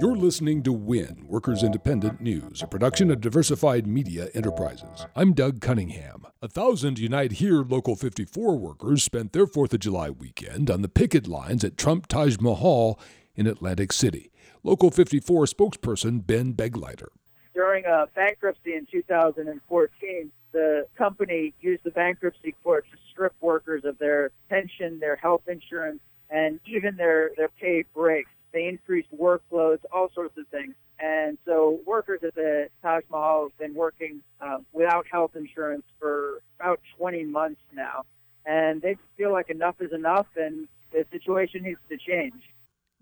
You're listening to WIN, Workers Independent News, a production of Diversified Media Enterprises. I'm Doug Cunningham. A thousand Unite Here Local 54 workers spent their 4th of July weekend on the picket lines at Trump Taj Mahal in Atlantic City. Local 54 spokesperson Ben Begleiter. During a bankruptcy in 2014, the company used the bankruptcy court to strip workers of their pension, their health insurance, and even their, their paid breaks. They increased workloads, all sorts of things. And so workers at the Taj Mahal have been working uh, without health insurance for about 20 months now. And they feel like enough is enough and the situation needs to change.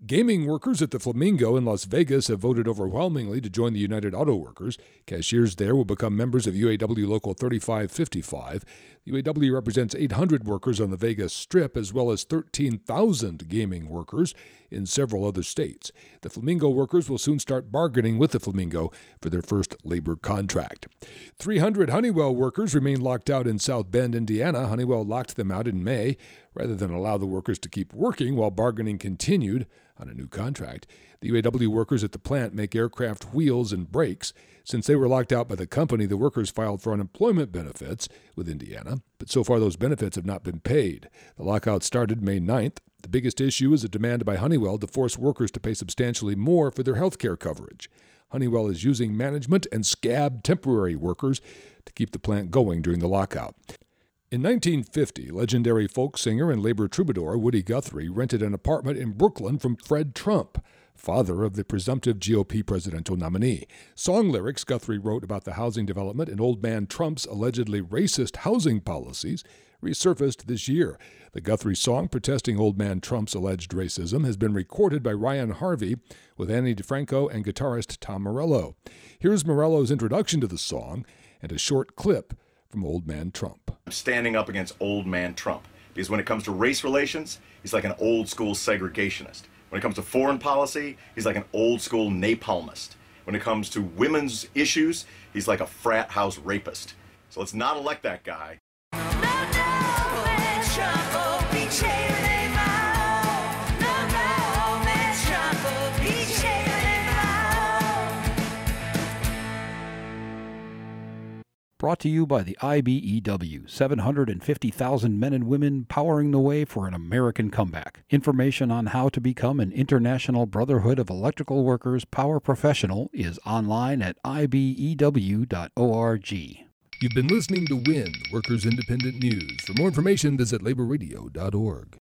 Gaming workers at the Flamingo in Las Vegas have voted overwhelmingly to join the United Auto Workers. Cashiers there will become members of UAW Local 3555. UAW represents 800 workers on the Vegas Strip as well as 13,000 gaming workers in several other states. The Flamingo workers will soon start bargaining with the Flamingo for their first labor contract. 300 Honeywell workers remain locked out in South Bend, Indiana. Honeywell locked them out in May rather than allow the workers to keep working while bargaining continued on a new contract. The UAW workers at the plant make aircraft wheels and brakes. Since they were locked out by the company, the workers filed for unemployment benefits with Indiana, but so far those benefits have not been paid. The lockout started May 9th. The biggest issue is a demand by Honeywell to force workers to pay substantially more for their health care coverage. Honeywell is using management and scab temporary workers to keep the plant going during the lockout. In 1950, legendary folk singer and labor troubadour Woody Guthrie rented an apartment in Brooklyn from Fred Trump, father of the presumptive GOP presidential nominee. Song lyrics Guthrie wrote about the housing development and Old Man Trump's allegedly racist housing policies resurfaced this year. The Guthrie song protesting Old Man Trump's alleged racism has been recorded by Ryan Harvey with Ani DiFranco and guitarist Tom Morello. Here's Morello's introduction to the song and a short clip from Old Man Trump. I'm standing up against Old Man Trump because when it comes to race relations, he's like an old school segregationist. When it comes to foreign policy, he's like an old school napalmist. When it comes to women's issues, he's like a frat house rapist. So let's not elect that guy. Brought to you by the IBEW 750,000 men and women powering the way for an American comeback. Information on how to become an International Brotherhood of Electrical Workers Power Professional is online at ibew.org. You've been listening to WIN, Workers Independent News. For more information, visit laborradio.org.